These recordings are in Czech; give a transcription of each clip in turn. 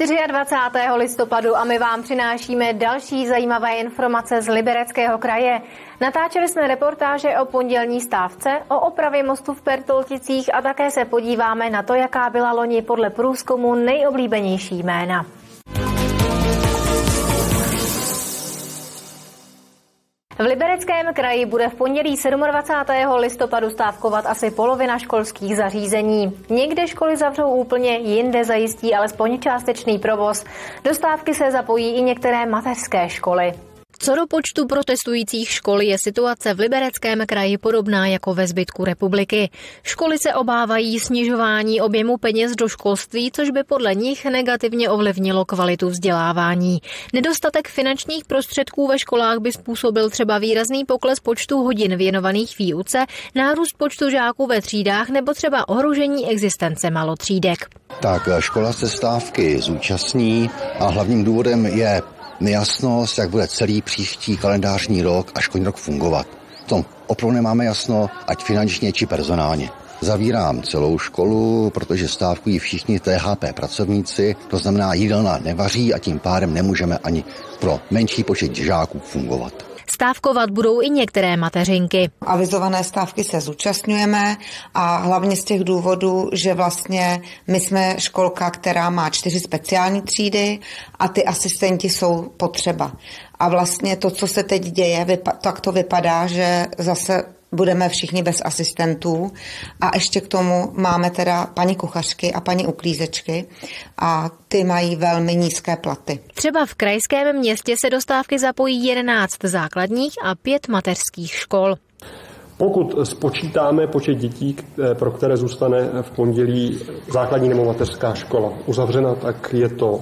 Je 24. listopadu a my vám přinášíme další zajímavé informace z Libereckého kraje. Natáčeli jsme reportáže o pondělní stávce, o opravě mostu v Pertolticích a také se podíváme na to, jaká byla loni podle průzkumu nejoblíbenější jména. V Libereckém kraji bude v pondělí 27. listopadu stávkovat asi polovina školských zařízení. Někde školy zavřou úplně, jinde zajistí alespoň částečný provoz. Do stávky se zapojí i některé mateřské školy. Co do počtu protestujících škol je situace v Libereckém kraji podobná jako ve zbytku republiky. Školy se obávají snižování objemu peněz do školství, což by podle nich negativně ovlivnilo kvalitu vzdělávání. Nedostatek finančních prostředků ve školách by způsobil třeba výrazný pokles počtu hodin věnovaných výuce, nárůst počtu žáků ve třídách nebo třeba ohrožení existence malotřídek. Tak škola se stávky zúčastní a hlavním důvodem je nejasnost, jak bude celý příští kalendářní rok a školní rok fungovat. V tom opravdu nemáme jasno, ať finančně či personálně. Zavírám celou školu, protože stávkují všichni THP pracovníci, to znamená jídelna nevaří a tím pádem nemůžeme ani pro menší počet žáků fungovat. Stávkovat budou i některé mateřinky. Avizované stávky se zúčastňujeme a hlavně z těch důvodů, že vlastně my jsme školka, která má čtyři speciální třídy a ty asistenti jsou potřeba. A vlastně to, co se teď děje, tak to vypadá, že zase budeme všichni bez asistentů a ještě k tomu máme teda paní kuchařky a paní uklízečky a ty mají velmi nízké platy. Třeba v krajském městě se dostávky zapojí 11 základních a 5 mateřských škol. Pokud spočítáme počet dětí, pro které zůstane v pondělí základní nebo mateřská škola uzavřena, tak je to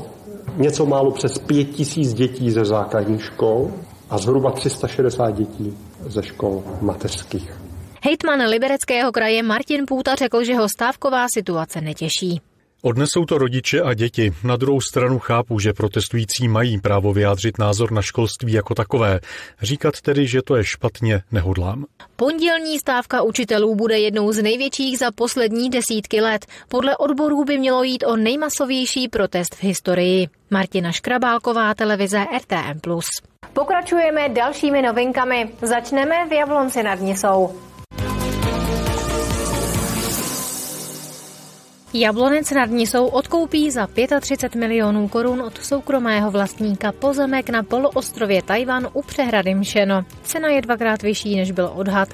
něco málo přes 5 tisíc dětí ze základních škol a zhruba 360 dětí ze škol mateřských. Hejtman Libereckého kraje Martin Půta řekl, že ho stávková situace netěší. Odnesou to rodiče a děti. Na druhou stranu chápu, že protestující mají právo vyjádřit názor na školství jako takové. Říkat tedy, že to je špatně, nehodlám. Pondělní stávka učitelů bude jednou z největších za poslední desítky let. Podle odborů by mělo jít o nejmasovější protest v historii. Martina Škrabálková, televize RTM+. Pokračujeme dalšími novinkami. Začneme v Jablonci nad Nisou. Jablonec nad Nisou odkoupí za 35 milionů korun od soukromého vlastníka pozemek na poloostrově Tajvan u přehrady Mšeno. Cena je dvakrát vyšší, než byl odhad.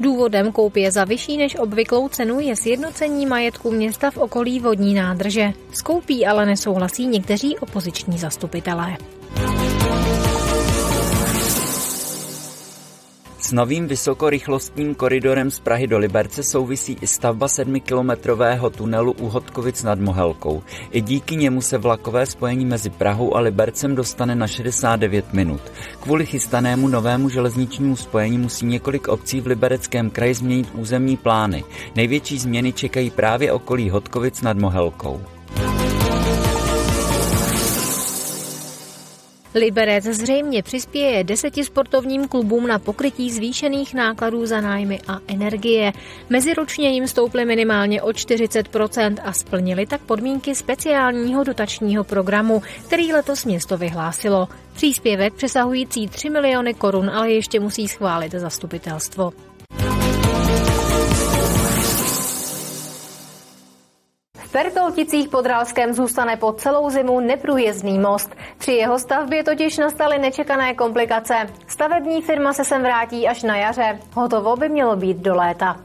Důvodem koupě za vyšší než obvyklou cenu je sjednocení majetku města v okolí vodní nádrže. S koupí ale nesouhlasí někteří opoziční zastupitelé. S novým vysokorychlostním koridorem z Prahy do Liberce souvisí i stavba sedmikilometrového tunelu u Hodkovic nad Mohelkou. I díky němu se vlakové spojení mezi Prahou a Libercem dostane na 69 minut. Kvůli chystanému novému železničnímu spojení musí několik obcí v Libereckém kraji změnit územní plány. Největší změny čekají právě okolí Hodkovic nad Mohelkou. Liberec zřejmě přispěje deseti sportovním klubům na pokrytí zvýšených nákladů za nájmy a energie. Meziročně jim stouply minimálně o 40% a splnili tak podmínky speciálního dotačního programu, který letos město vyhlásilo. Příspěvek přesahující 3 miliony korun ale ještě musí schválit zastupitelstvo. Pertolticích pod Ralskem zůstane po celou zimu neprůjezdný most. Při jeho stavbě totiž nastaly nečekané komplikace. Stavební firma se sem vrátí až na jaře. Hotovo by mělo být do léta.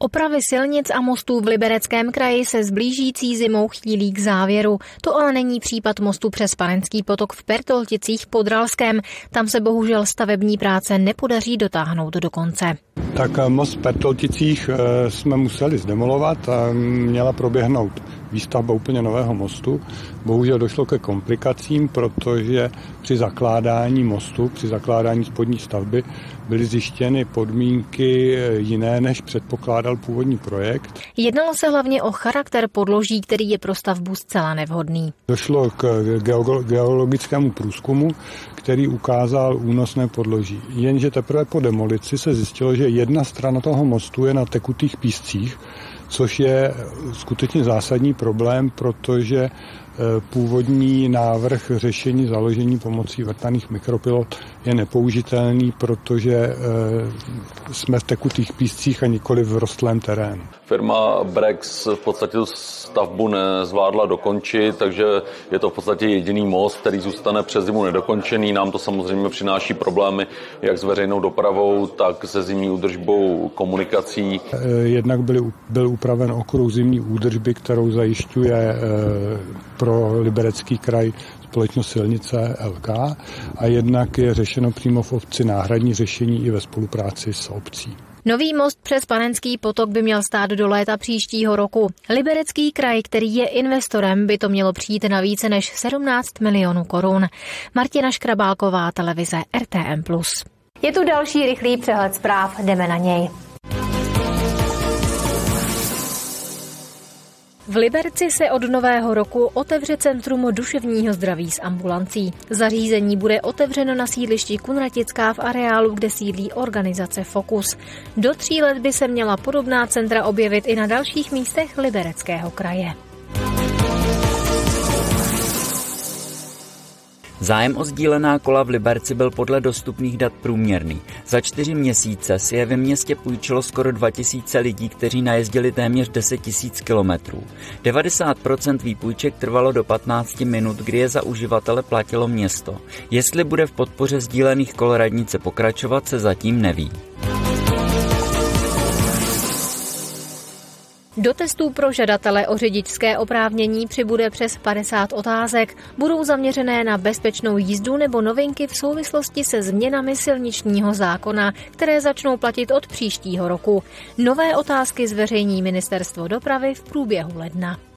Opravy silnic a mostů v Libereckém kraji se s blížící zimou chýlí k závěru. To ale není případ mostu přes Panenský potok v Pertolticích pod Ralskem. Tam se bohužel stavební práce nepodaří dotáhnout do konce. Tak eh, most v Pertolticích eh, jsme museli zdemolovat a měla proběhnout výstavba úplně nového mostu. Bohužel došlo ke komplikacím, protože při zakládání mostu, při zakládání spodní stavby byly zjištěny podmínky jiné, než předpokládal původní projekt. Jednalo se hlavně o charakter podloží, který je pro stavbu zcela nevhodný. Došlo k geologickému průzkumu, který ukázal únosné podloží. Jenže teprve po demolici se zjistilo, že jedna strana toho mostu je na tekutých píscích, což je skutečně zásadní problém, protože původní návrh řešení založení pomocí vrtaných mikropilot je nepoužitelný, protože jsme v tekutých píscích a nikoli v rostlém terénu. Firma Brex v podstatě stavbu nezvládla dokončit, takže je to v podstatě jediný most, který zůstane přes zimu nedokončený. Nám to samozřejmě přináší problémy jak s veřejnou dopravou, tak se zimní údržbou komunikací. Jednak byly, byl upraven okruh zimní údržby, kterou zajišťuje eh, pro liberecký kraj společnost silnice LK a jednak je řešeno přímo v obci náhradní řešení i ve spolupráci s obcí. Nový most přes Panenský potok by měl stát do léta příštího roku. Liberecký kraj, který je investorem, by to mělo přijít na více než 17 milionů korun. Martina Škrabálková, televize RTM+. Je tu další rychlý přehled zpráv, jdeme na něj. V Liberci se od nového roku otevře Centrum duševního zdraví s ambulancí. Zařízení bude otevřeno na sídlišti Kunratická v areálu, kde sídlí organizace Fokus. Do tří let by se měla podobná centra objevit i na dalších místech Libereckého kraje. Zájem o sdílená kola v Liberci byl podle dostupných dat průměrný. Za čtyři měsíce si je ve městě půjčilo skoro 2000 lidí, kteří najezdili téměř 10 000 kilometrů. 90% výpůjček trvalo do 15 minut, kdy je za uživatele platilo město. Jestli bude v podpoře sdílených kol radnice pokračovat, se zatím neví. Do testů pro žadatele o řidičské oprávnění přibude přes 50 otázek. Budou zaměřené na bezpečnou jízdu nebo novinky v souvislosti se změnami silničního zákona, které začnou platit od příštího roku. Nové otázky zveřejní ministerstvo dopravy v průběhu ledna.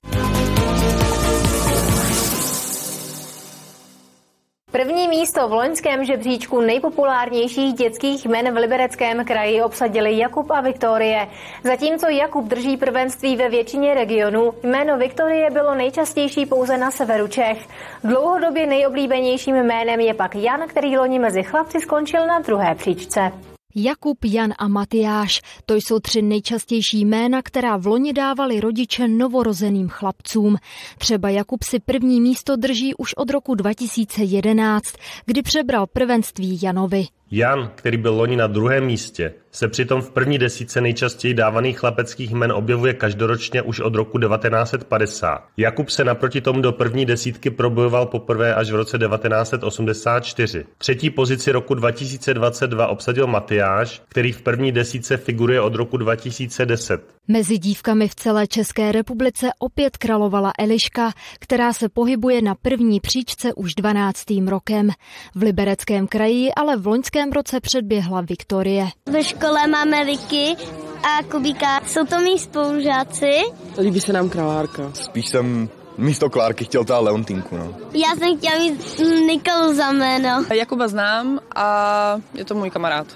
První místo v loňském žebříčku nejpopulárnějších dětských jmen v Libereckém kraji obsadili Jakub a Viktorie. Zatímco Jakub drží prvenství ve většině regionů, jméno Viktorie bylo nejčastější pouze na severu Čech. Dlouhodobě nejoblíbenějším jménem je pak Jan, který loni mezi chlapci skončil na druhé příčce. Jakub, Jan a Matyáš, to jsou tři nejčastější jména, která v loni dávali rodiče novorozeným chlapcům. Třeba Jakub si první místo drží už od roku 2011, kdy přebral prvenství Janovi. Jan, který byl loni na druhém místě, se přitom v první desíce nejčastěji dávaných chlapeckých jmen objevuje každoročně už od roku 1950. Jakub se naproti tomu do první desítky probojoval poprvé až v roce 1984. Třetí pozici roku 2022 obsadil Matyáš, který v první desíce figuruje od roku 2010. Mezi dívkami v celé České republice opět královala Eliška, která se pohybuje na první příčce už 12. rokem. V Libereckém kraji ale v loňském roce předběhla Viktorie. Ve škole máme Vicky a Kubíka. Jsou to mý spolužáci. Líbí se nám králárka. Spíš jsem místo Klárky chtěl ta Leontinku, no. Já jsem chtěl mít Nikolu za jméno. Jakuba znám a je to můj kamarád.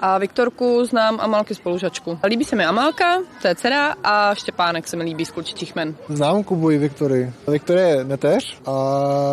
A Viktorku znám Amalky spolužačku. Líbí se mi Amalka, to je dcera, a Štěpánek se mi líbí z klučičích men. Znám Kubu i Viktory. Viktorie je neteř a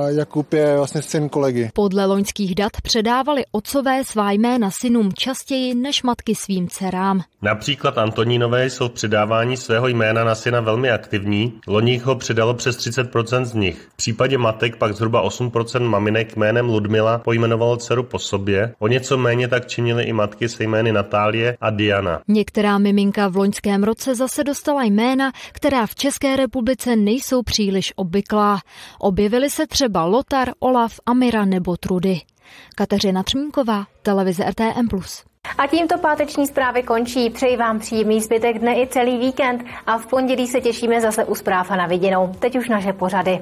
Jakub je vlastně syn kolegy. Podle loňských dat předávali otcové svá jména synům častěji než matky svým dcerám. Například Antonínové jsou v předávání svého jména na syna velmi aktivní, loni ho předalo přes 30% z nich. V případě matek pak zhruba 8% maminek jménem Ludmila pojmenovalo dceru po sobě, o něco méně tak činili i matky se jmény Natálie a Diana. Některá miminka v loňském roce zase dostala jména, která v České republice nejsou příliš obvyklá. Objevily se třeba Lotar, Olaf, Amira nebo Trudy. Kateřina Třmínková, televize RTM+. A tímto páteční zprávy končí. Přeji vám příjemný zbytek dne i celý víkend a v pondělí se těšíme zase u zpráv a na viděnou. Teď už naše pořady.